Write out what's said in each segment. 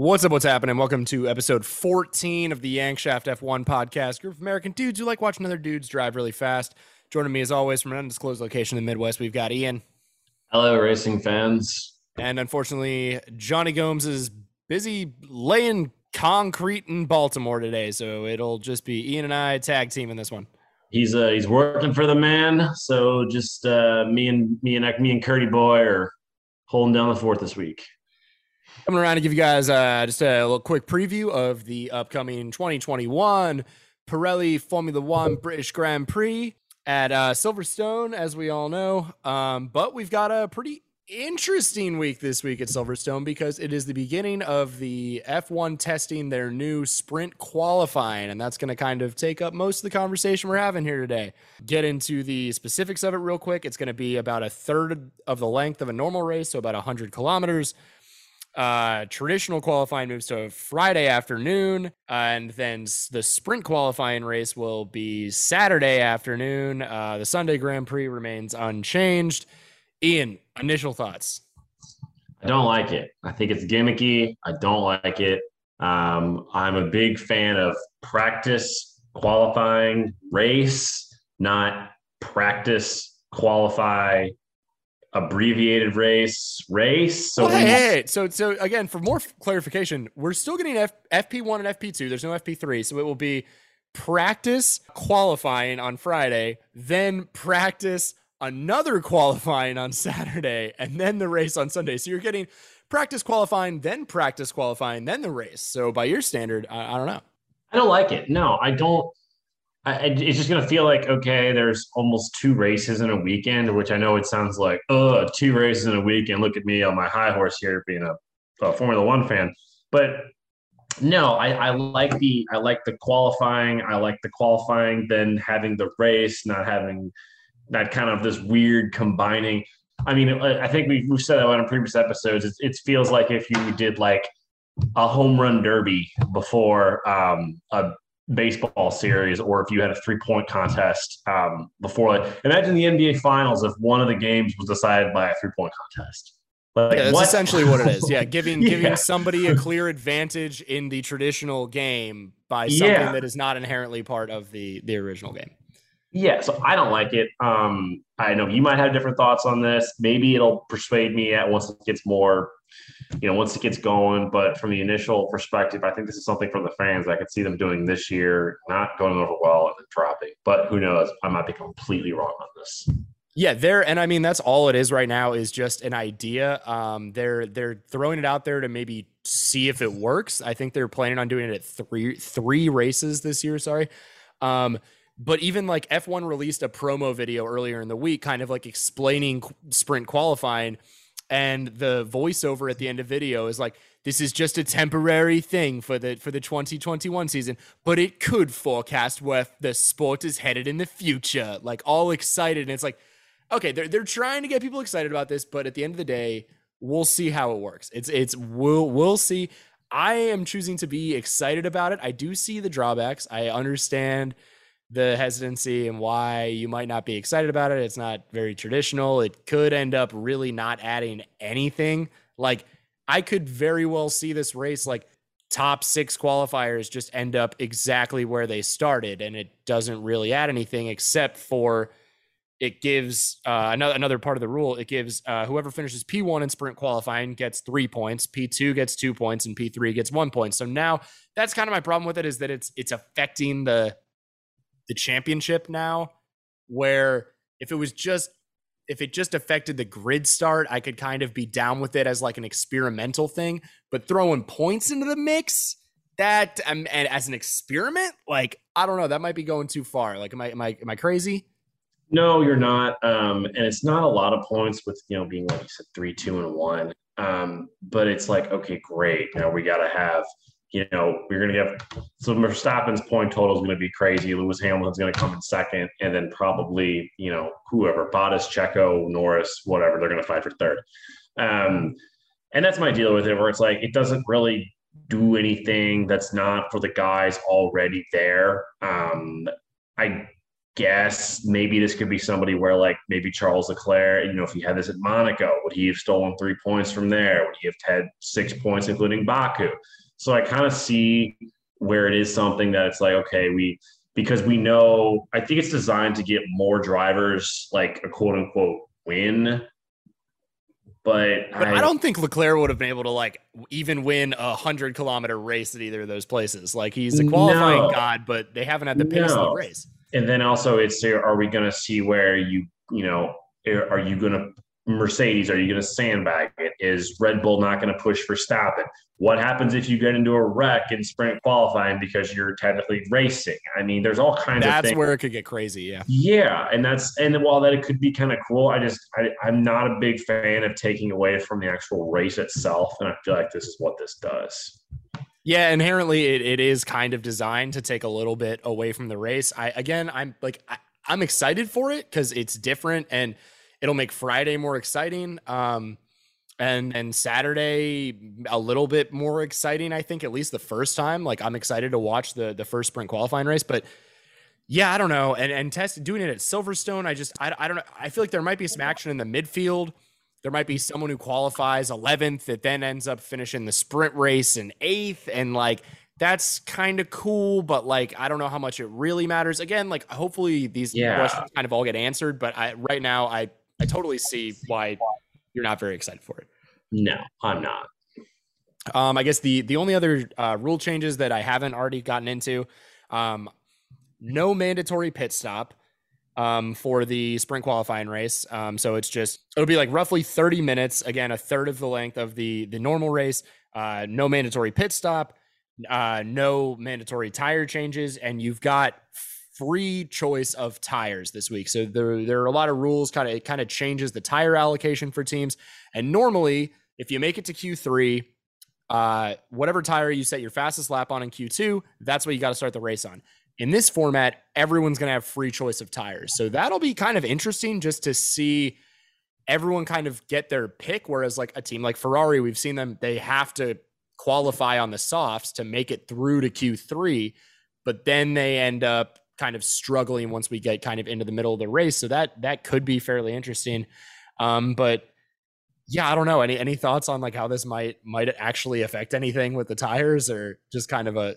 What's up? What's happening? Welcome to episode 14 of the Yankshaft F1 podcast. Group of American dudes who like watching other dudes drive really fast. Joining me as always from an undisclosed location in the Midwest, we've got Ian. Hello, racing fans. And unfortunately, Johnny Gomes is busy laying concrete in Baltimore today, so it'll just be Ian and I tag team in this one. He's uh he's working for the man, so just uh me and me and me and Curdy boy are holding down the fort this week. Coming around to give you guys uh, just a little quick preview of the upcoming 2021 Pirelli Formula One British Grand Prix at uh, Silverstone, as we all know. Um, but we've got a pretty interesting week this week at Silverstone because it is the beginning of the F1 testing their new sprint qualifying, and that's going to kind of take up most of the conversation we're having here today. Get into the specifics of it real quick. It's going to be about a third of the length of a normal race, so about 100 kilometers. Uh, traditional qualifying moves to Friday afternoon, uh, and then the sprint qualifying race will be Saturday afternoon. Uh, the Sunday Grand Prix remains unchanged. Ian, initial thoughts. I don't like it. I think it's gimmicky. I don't like it. Um, I'm a big fan of practice, qualifying, race, not practice, qualify, abbreviated race, race. So, oh, hey, hey, so so again, for more clarification, we're still getting F- FP1 and FP2. There's no FP3, so it will be practice qualifying on Friday, then practice another qualifying on Saturday, and then the race on Sunday. So you're getting practice qualifying, then practice qualifying, then the race. So by your standard, I, I don't know. I don't like it. No, I don't. I, it's just going to feel like okay, there's almost two races in a weekend, which I know it sounds like oh, two races in a weekend. Look at me on my high horse here, being a, a Formula One fan. But no, I, I like the I like the qualifying. I like the qualifying, then having the race, not having that kind of this weird combining. I mean, I think we've, we've said that on previous episodes. It, it feels like if you did like a home run derby before um, a baseball series, or if you had a three point contest um, before. Like, imagine the NBA Finals if one of the games was decided by a three point contest. Like, yeah, that's what? essentially what it is. Yeah, giving yeah. giving somebody a clear advantage in the traditional game by something yeah. that is not inherently part of the the original game. Yeah, so I don't like it. Um, I know you might have different thoughts on this. Maybe it'll persuade me at once it gets more, you know, once it gets going. But from the initial perspective, I think this is something from the fans I could see them doing this year, not going over well and then dropping. But who knows? I might be completely wrong on this. Yeah, there and I mean that's all it is right now is just an idea. Um, they're they're throwing it out there to maybe see if it works. I think they're planning on doing it at three three races this year. Sorry. Um, but even like F1 released a promo video earlier in the week, kind of like explaining sprint qualifying. And the voiceover at the end of video is like, this is just a temporary thing for the for the 2021 season, but it could forecast where the sport is headed in the future. Like all excited. And it's like, okay, they're they're trying to get people excited about this, but at the end of the day, we'll see how it works. It's it's we'll we'll see. I am choosing to be excited about it. I do see the drawbacks. I understand the hesitancy and why you might not be excited about it. It's not very traditional. It could end up really not adding anything. Like I could very well see this race like top 6 qualifiers just end up exactly where they started and it doesn't really add anything except for it gives uh, another another part of the rule. It gives uh, whoever finishes P1 in sprint qualifying gets three points, P2 gets two points, and P3 gets one point. So now that's kind of my problem with it is that it's it's affecting the the championship now, where if it was just if it just affected the grid start, I could kind of be down with it as like an experimental thing. But throwing points into the mix, that um, and as an experiment, like I don't know, that might be going too far. Like, am I am I am I crazy? No, you're not. Um, and it's not a lot of points with you know being like you said three, two, and one. Um, but it's like okay, great. Now we got to have you know, we're going to have so Verstappen's point total is going to be crazy. Lewis Hamilton's going to come in second, and then probably you know whoever Bottas, Checo, Norris, whatever they're going to fight for third. Um, and that's my deal with it, where it's like it doesn't really do anything that's not for the guys already there. Um, I guess maybe this could be somebody where like maybe Charles Leclerc, you know, if he had this at Monaco, would he have stolen three points from there? Would he have had six points, including Baku? So I kind of see where it is something that it's like, okay, we because we know I think it's designed to get more drivers like a quote unquote win. But, but I, I, don't think Leclerc would have been able to like even win a hundred kilometer race at either of those places. Like he's a qualifying no, god, but they haven't had the pace no. of the race. And then also it's are we going to see where you you know are you going to Mercedes? Are you going to sandbag it? Is Red Bull not going to push for stopping? What happens if you get into a wreck in sprint qualifying because you're technically racing? I mean, there's all kinds that's of That's where it could get crazy. Yeah. Yeah. And that's, and while that it could be kind of cool, I just, I, I'm not a big fan of taking away from the actual race itself. And I feel like this is what this does. Yeah, inherently it, it is kind of designed to take a little bit away from the race. I again I'm like I, I'm excited for it because it's different and it'll make Friday more exciting. Um, and and Saturday a little bit more exciting. I think at least the first time. Like I'm excited to watch the the first sprint qualifying race, but yeah, I don't know. And and test doing it at Silverstone, I just I, I don't know. I feel like there might be some action in the midfield. There might be someone who qualifies 11th that then ends up finishing the sprint race in eighth, and like that's kind of cool, but like I don't know how much it really matters. Again, like hopefully these yeah. questions kind of all get answered, but I right now I I totally see why you're not very excited for it. No, I'm not. Um, I guess the the only other uh, rule changes that I haven't already gotten into, um, no mandatory pit stop um, for the sprint qualifying race. Um, so it's just it'll be like roughly 30 minutes. Again, a third of the length of the the normal race. Uh, no mandatory pit stop, uh, no mandatory tire changes, and you've got free choice of tires this week. So there, there are a lot of rules. Kind of it kind of changes the tire allocation for teams. And normally, if you make it to Q3, uh, whatever tire you set your fastest lap on in Q2, that's what you got to start the race on. In this format, everyone's going to have free choice of tires. So that'll be kind of interesting just to see everyone kind of get their pick. Whereas, like a team like Ferrari, we've seen them, they have to qualify on the softs to make it through to Q3, but then they end up kind of struggling once we get kind of into the middle of the race. So that that could be fairly interesting. Um, but yeah, I don't know. Any any thoughts on like how this might might actually affect anything with the tires, or just kind of a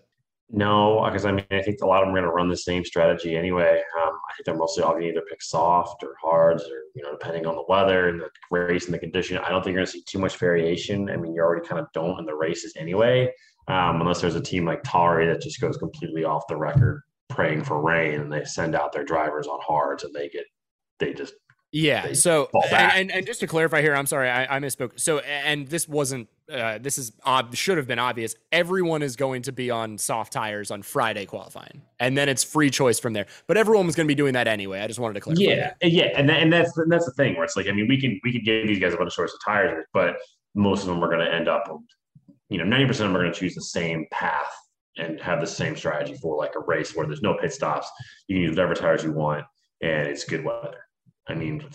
no? Because I mean, I think a lot of them are going to run the same strategy anyway. Um, I think they're mostly all going to either pick soft or hards, or you know, depending on the weather and the race and the condition. I don't think you're going to see too much variation. I mean, you already kind of don't in the races anyway, um, unless there's a team like Tari that just goes completely off the record praying for rain and they send out their drivers on hards and they get they just yeah they so and, and, and just to clarify here i'm sorry i, I misspoke. So and this wasn't uh, this is ob- should have been obvious. Everyone is going to be on soft tires on friday qualifying and then it's free choice from there. But everyone was going to be doing that anyway. I just wanted to clarify. Yeah that. yeah and, that, and that's and that's the thing where it's like i mean we can we could give these guys a bunch of choice of tires but most of them are going to end up you know 90% of them are going to choose the same path and have the same strategy for like a race where there's no pit stops. You can use whatever tires you want, and it's good weather. I mean,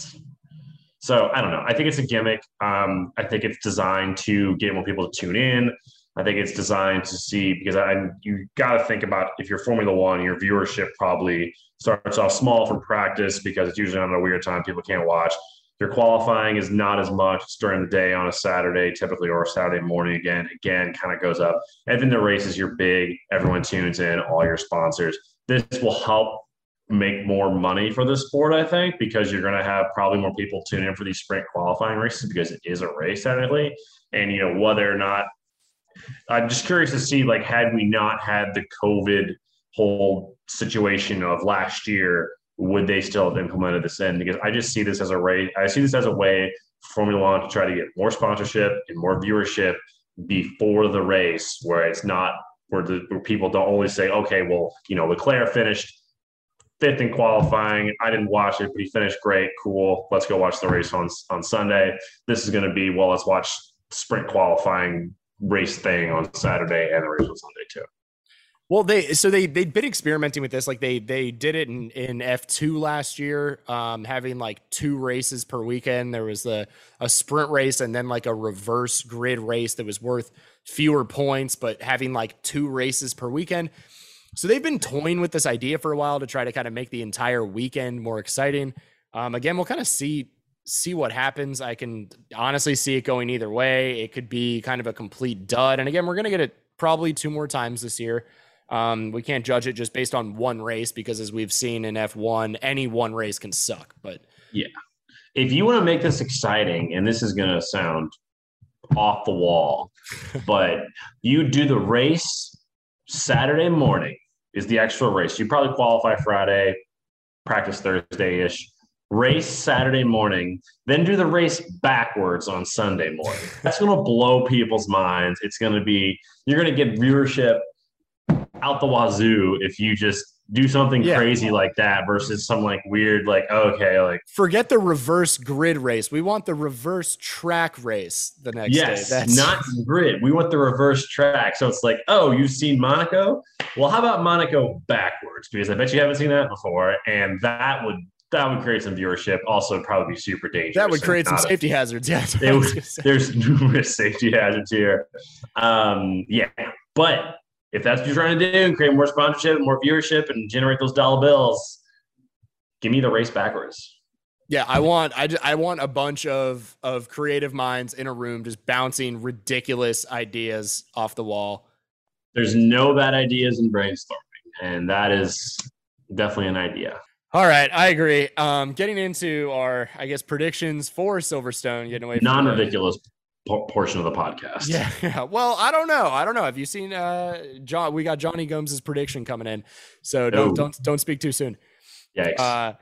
so I don't know. I think it's a gimmick. Um, I think it's designed to get more people to tune in. I think it's designed to see because I you got to think about if you're Formula One, your viewership probably starts off small from practice because it's usually on a weird time people can't watch. Your qualifying is not as much It's during the day on a Saturday, typically, or Saturday morning again. Again, kind of goes up. And then the races, you're big. Everyone tunes in, all your sponsors. This will help make more money for the sport, I think, because you're going to have probably more people tune in for these sprint qualifying races because it is a race technically. And, you know, whether or not, I'm just curious to see, like, had we not had the COVID whole situation of last year, would they still have implemented this in? Because I just see this as a way. I see this as a way for Formula One to try to get more sponsorship and more viewership before the race, where it's not where the where people don't always say, okay, well, you know, Leclerc finished fifth in qualifying. I didn't watch it, but he finished great. Cool. Let's go watch the race on on Sunday. This is going to be well. Let's watch sprint qualifying race thing on Saturday and the race on Sunday too. Well, they so they they'd been experimenting with this. Like they they did it in in F two last year, um, having like two races per weekend. There was a a sprint race and then like a reverse grid race that was worth fewer points, but having like two races per weekend. So they've been toying with this idea for a while to try to kind of make the entire weekend more exciting. Um, again, we'll kind of see see what happens. I can honestly see it going either way. It could be kind of a complete dud. And again, we're gonna get it probably two more times this year. Um, we can't judge it just based on one race because, as we've seen in F1, any one race can suck. But yeah, if you want to make this exciting, and this is going to sound off the wall, but you do the race Saturday morning is the actual race. You probably qualify Friday, practice Thursday ish, race Saturday morning, then do the race backwards on Sunday morning. That's going to blow people's minds. It's going to be, you're going to get viewership out the wazoo if you just do something yeah. crazy like that versus some like weird like okay like forget the reverse grid race. We want the reverse track race the next yes, day That's not grid. We want the reverse track. So it's like oh you've seen monaco? Well how about monaco backwards? Because i bet you haven't seen that before and that would that would create some viewership also probably be super dangerous. That would create some safety a, hazards. Yeah would, there's numerous safety hazards here. Um yeah but if that's what you're trying to do and create more sponsorship, more viewership, and generate those dollar bills, give me the race backwards. Yeah, I want I, just, I want a bunch of of creative minds in a room just bouncing ridiculous ideas off the wall. There's no bad ideas in brainstorming, and that is definitely an idea. All right, I agree. Um, getting into our, I guess, predictions for Silverstone, getting away from portion of the podcast. Yeah, yeah. Well, I don't know. I don't know. Have you seen uh John? We got Johnny Gomes's prediction coming in, so don't Ooh. don't don't speak too soon. Yeah. Uh,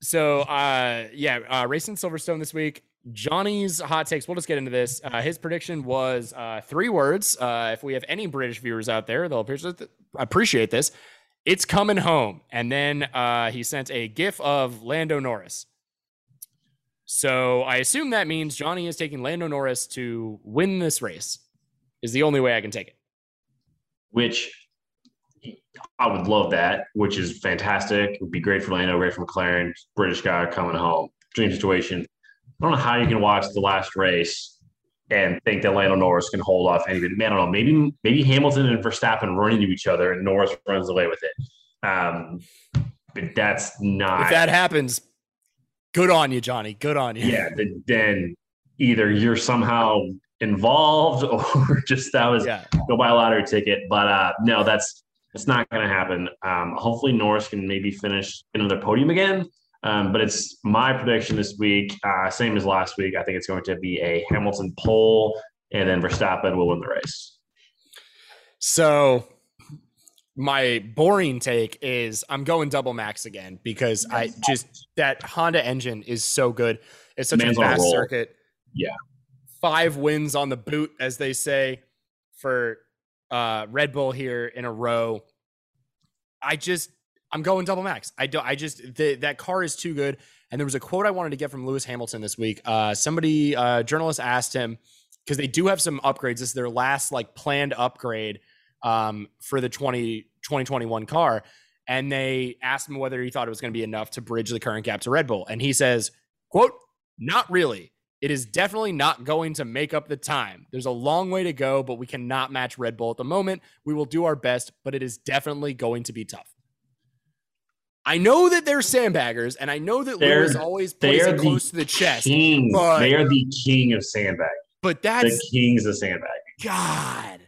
so uh, yeah, uh, racing Silverstone this week. Johnny's hot takes. We'll just get into this. Uh, his prediction was uh, three words. Uh, if we have any British viewers out there, they'll appreciate this. It's coming home. And then uh, he sent a GIF of Lando Norris. So I assume that means Johnny is taking Lando Norris to win this race. Is the only way I can take it. Which I would love that, which is fantastic. It would be great for Lando, great for McLaren, British guy coming home. Dream situation. I don't know how you can watch the last race and think that Lando Norris can hold off anybody. Man, I don't know. Maybe maybe Hamilton and Verstappen run into each other and Norris runs away with it. Um, but that's not. If that happens, Good on you, Johnny. Good on you. Yeah, then either you're somehow involved or just that was yeah. go buy a lottery ticket. But uh, no, that's it's not going to happen. Um, hopefully, Norris can maybe finish another podium again. Um, but it's my prediction this week, uh, same as last week. I think it's going to be a Hamilton pole, and then Verstappen will win the race. So my boring take is I'm going double max again because I just that Honda engine is so good. It's such Man's a fast circuit. Yeah. Five wins on the boot, as they say, for uh, Red Bull here in a row. I just I'm going double max. I don't I just the, that car is too good. And there was a quote I wanted to get from Lewis Hamilton this week. Uh, somebody uh, journalist asked him because they do have some upgrades. This is their last like planned upgrade um, for the 20, 2021 car. And they asked him whether he thought it was going to be enough to bridge the current gap to Red Bull. And he says, quote, not really. It is definitely not going to make up the time. There's a long way to go, but we cannot match Red Bull at the moment. We will do our best, but it is definitely going to be tough. I know that they're sandbaggers, and I know that they're, Lewis always plays it close to the chest. But, they are the king of sandbagging. But that's the kings of sandbagging. God,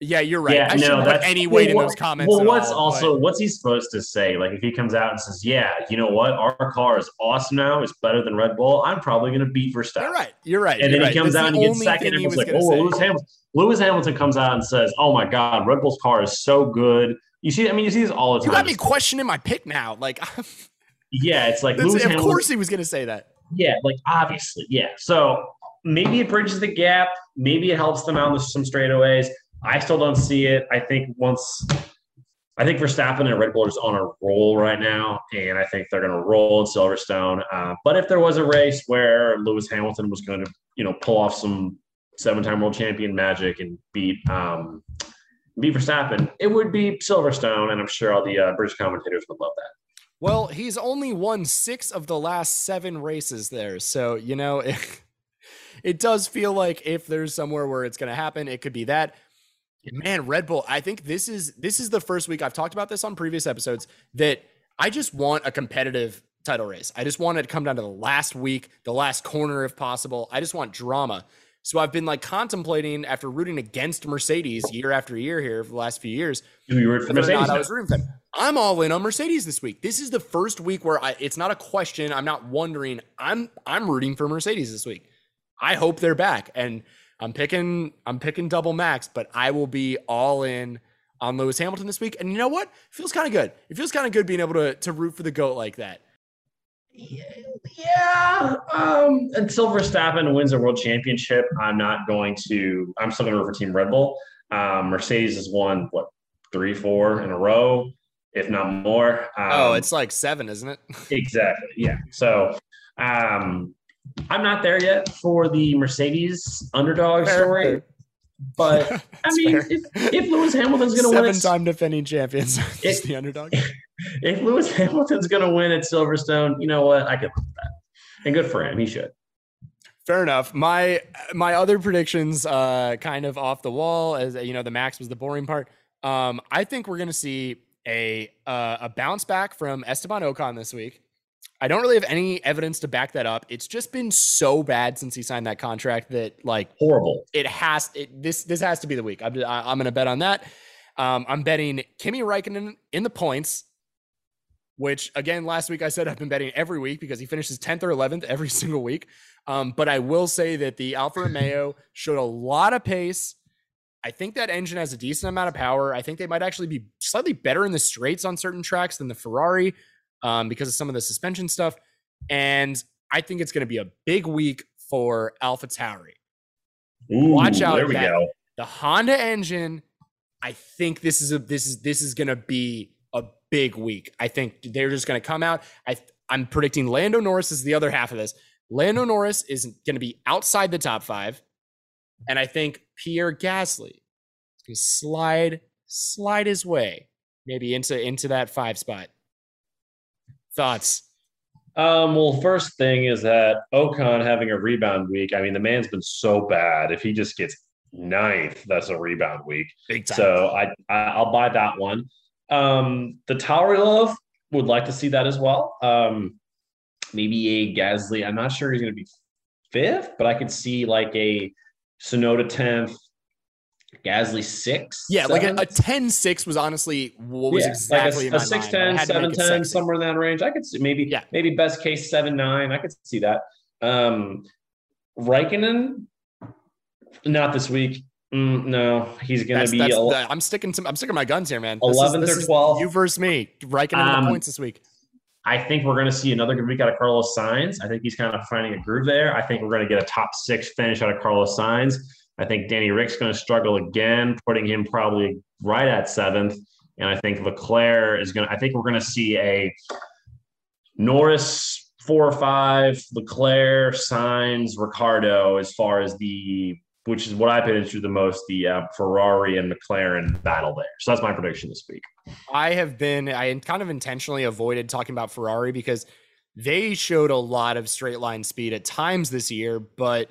yeah, you're right. Yeah, I shouldn't put any weight well, in those comments. Well, what's all, also but... what's he supposed to say? Like if he comes out and says, "Yeah, you know what, our car is awesome now. It's better than Red Bull. I'm probably going to beat Verstappen." You're right. You're right. And you're then he comes out and gets second, and everyone's like, "Oh, Lewis Hamilton." Lewis Hamilton comes out and says, "Oh my God, Red Bull's car is so good." You see, I mean, you see this all the time. You got me questioning my pick now. Like, yeah, it's like Lewis of Hamilton, course he was going to say that. Yeah, like obviously, yeah. So maybe it bridges the gap. Maybe it helps them out with some straightaways. I still don't see it. I think once I think Verstappen and Red Bull are just on a roll right now, and I think they're going to roll in Silverstone. Uh, but if there was a race where Lewis Hamilton was going to, you know, pull off some seven-time world champion magic and beat um, beat Verstappen, it would be Silverstone, and I'm sure all the uh, British commentators would love that. Well, he's only won six of the last seven races there, so you know it, it does feel like if there's somewhere where it's going to happen, it could be that. Man, Red Bull. I think this is this is the first week I've talked about this on previous episodes that I just want a competitive title race. I just want it to come down to the last week, the last corner if possible. I just want drama. So I've been like contemplating after rooting against Mercedes year after year here for the last few years. You root for Mercedes? I was rooting for them. I'm all in on Mercedes this week. This is the first week where I, it's not a question. I'm not wondering. I'm I'm rooting for Mercedes this week. I hope they're back, and I'm picking I'm picking double max, but I will be all in on Lewis Hamilton this week. And you know what? It feels kind of good. It feels kind of good being able to to root for the goat like that. Yeah. Um, until Verstappen wins a world championship, I'm not going to. I'm still going to root for Team Red Bull. Um, Mercedes has won what three, four in a row, if not more. Um, oh, it's like seven, isn't it? exactly. Yeah. So, um, I'm not there yet for the Mercedes underdog fair, story. Fair. But I mean, if, if, Lewis Hamilton's going to win, seven-time defending champions, is the underdog. If Lewis Hamilton's going to win at Silverstone, you know what? I could live that, and good for him. He should. Fair enough. My my other predictions, uh, kind of off the wall, as you know, the max was the boring part. Um, I think we're going to see a uh, a bounce back from Esteban Ocon this week. I don't really have any evidence to back that up. It's just been so bad since he signed that contract that like horrible. It has it, this this has to be the week. I'm I'm going to bet on that. Um, I'm betting Kimi Räikkönen in the points, which again last week I said I've been betting every week because he finishes 10th or 11th every single week. Um, but I will say that the Alfa Romeo showed a lot of pace. I think that engine has a decent amount of power. I think they might actually be slightly better in the straights on certain tracks than the Ferrari um, because of some of the suspension stuff. And I think it's going to be a big week for AlphaTauri. Watch out! There we go. The Honda engine. I think this is a this is this is going to be a big week. I think they're just going to come out. I I'm predicting Lando Norris is the other half of this. Lando Norris is going to be outside the top five, and I think Pierre Gasly is going to slide slide his way maybe into into that five spot. Thoughts? Um, well, first thing is that Ocon having a rebound week. I mean, the man's been so bad. If he just gets ninth, that's a rebound week. So I, I will buy that one. Um, the Tauri love would like to see that as well. Um, maybe a Gasly. I'm not sure he's going to be fifth, but I could see like a Tsunoda tenth, Gasly six. Yeah, like a, a 10 6 was honestly what was yeah, exactly like a, a 6 10, 7 10, somewhere in that range. I could see maybe, yeah. maybe best case 7 9. I could see that. Um, Raikkonen, not this week. Mm, no, he's going to be. That's, el- I'm sticking to. I'm sticking my guns here, man. Eleventh or twelfth. You versus me. Raikkonen um, the points this week. I think we're going to see another good week out of Carlos Sainz. I think he's kind of finding a groove there. I think we're going to get a top six finish out of Carlos Sainz. I think Danny Ric's going to struggle again, putting him probably right at seventh. And I think Leclerc is going to, I think we're going to see a Norris four or five, Leclerc, Sainz Ricciardo as far as the, which is what I paid attention to the most, the uh, Ferrari and McLaren battle there. So that's my prediction this week. I have been, I kind of intentionally avoided talking about Ferrari because they showed a lot of straight line speed at times this year, but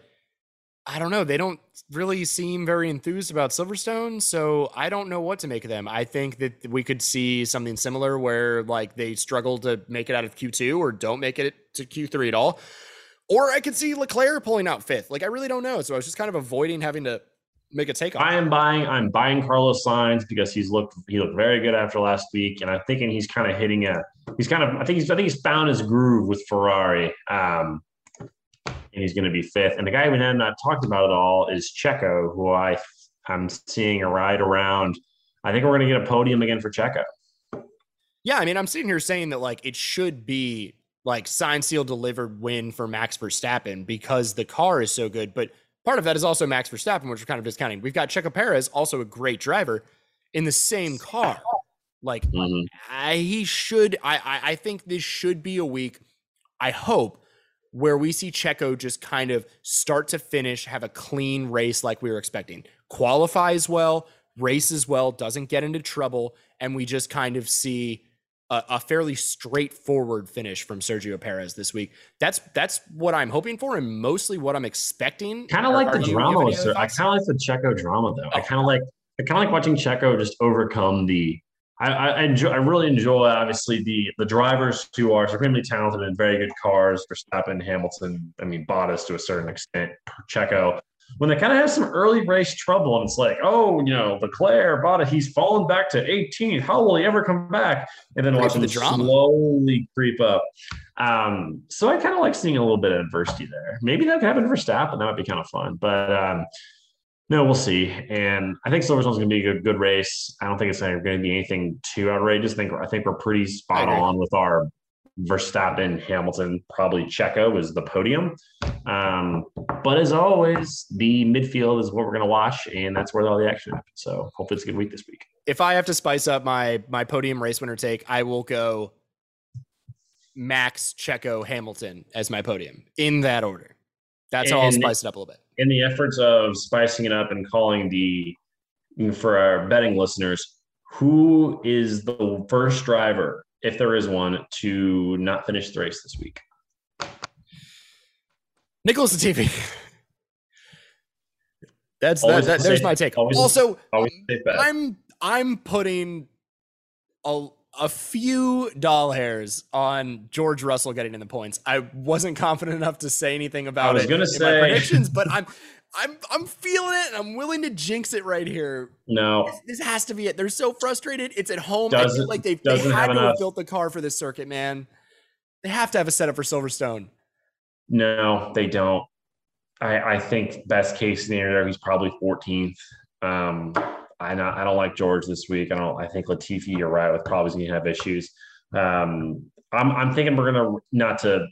I don't know. They don't really seem very enthused about Silverstone, so I don't know what to make of them. I think that we could see something similar where like they struggle to make it out of Q2 or don't make it to Q3 at all. Or I could see Leclerc pulling out fifth. Like I really don't know. So I was just kind of avoiding having to make a take on. I am buying. I'm buying Carlos Sainz because he's looked he looked very good after last week, and I'm thinking he's kind of hitting a. He's kind of. I think he's. I think he's found his groove with Ferrari. Um, and he's going to be fifth. And the guy we have not talked about at all is Checo, who I I'm seeing a ride around. I think we're going to get a podium again for Checo. Yeah, I mean, I'm sitting here saying that like it should be like sign seal delivered win for Max Verstappen because the car is so good. But part of that is also Max Verstappen, which we're kind of discounting. We've got Checo Perez, also a great driver, in the same car. Like mm-hmm. I, he should. I, I I think this should be a week. I hope where we see Checo just kind of start to finish, have a clean race like we were expecting. Qualifies well, races well, doesn't get into trouble, and we just kind of see a, a, fairly straightforward finish from Sergio Perez this week. That's that's what I'm hoping for, and mostly what I'm expecting. Kind of like the drama. I kind of like the Checo drama, though. Oh. I kind of like I kind of like watching Checo just overcome the. I, I enjoy. I really enjoy, obviously, the the drivers who are supremely talented and very good cars. For Verstappen, Hamilton. I mean, Bottas to a certain extent. Checo. When they kind of have some early race trouble, and it's like, oh, you know, Leclerc, Bottas, he's fallen back to 18th. How will he ever come back? And then watching the drama slowly creep up. Um, so I kind of like seeing a little bit of adversity there. Maybe that could happen for Verstappen. That would be kind of fun. But um, no, we'll see. And I think Silverstone's going to be a good, good race. I don't think it's going to be anything too outrageous. I think I think we're pretty spot on with our Verstappen, Hamilton, probably Checo is the podium. Um, but as always, the midfield is what we're going to watch, and that's where all the action happens. So hopefully it's a good week this week. If I have to spice up my my podium race winner take, I will go Max, Checo, Hamilton as my podium in that order. That's and, how I'll spice it up a little bit. In the efforts of spicing it up and calling the for our betting listeners, who is the first driver, if there is one, to not finish the race this week? Nicholas Latifi. That's that, that, there's my take. Always, also, always I'm I'm putting a a few doll hairs on George Russell getting in the points. I wasn't confident enough to say anything about I was it gonna say predictions, but I'm I'm I'm feeling it and I'm willing to jinx it right here. No. This, this has to be it. They're so frustrated. It's at home. Doesn't, I feel like they've they had to enough. have built the car for this circuit, man. They have to have a setup for Silverstone. No, they don't. I, I think best case scenario, he's probably 14th. Um, I not, I don't like George this week. I don't. I think Latifi, you're right, with probably going to have issues. Um, I'm I'm thinking we're gonna not to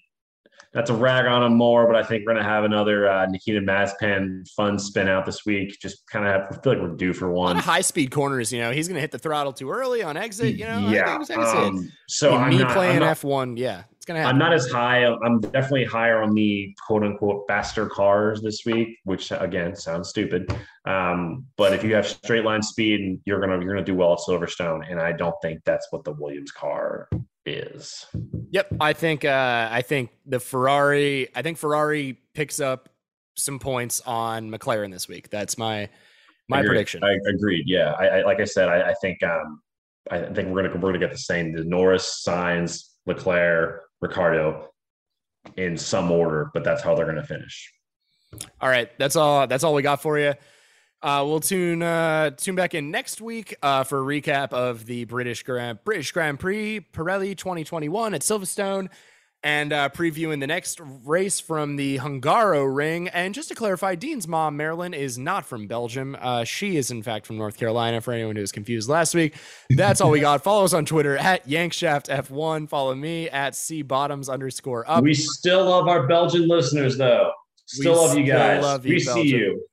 not to rag on him more, but I think we're gonna have another uh, Nikita Mazepin fun spin out this week. Just kind of feel like we're due for one. high speed corners, you know, he's gonna hit the throttle too early on exit. You know, yeah. I, I um, so me not, playing F one, yeah, it's gonna happen. I'm not as high. I'm definitely higher on the quote unquote faster cars this week, which again sounds stupid. Um, but if you have straight line speed, you're gonna you're gonna do well at Silverstone, and I don't think that's what the Williams car is. Yep, I think uh, I think the Ferrari. I think Ferrari picks up some points on McLaren this week. That's my my agreed. prediction. I agreed. Yeah, I, I like I said, I, I think um, I think we're gonna we're gonna get the same. The Norris, Sainz, Leclerc, Ricciardo, in some order, but that's how they're gonna finish. All right, that's all. That's all we got for you. Uh, we'll tune uh, tune back in next week uh, for a recap of the British Grand British Grand Prix Pirelli 2021 at Silverstone, and uh, previewing the next race from the Hungaroring. And just to clarify, Dean's mom Marilyn is not from Belgium. Uh, she is in fact from North Carolina. For anyone who was confused last week, that's all we got. Follow us on Twitter at YankShaftF1. Follow me at C Bottoms underscore up. We still love our Belgian listeners though. Still we love you guys. Love you, we Belgium. see you.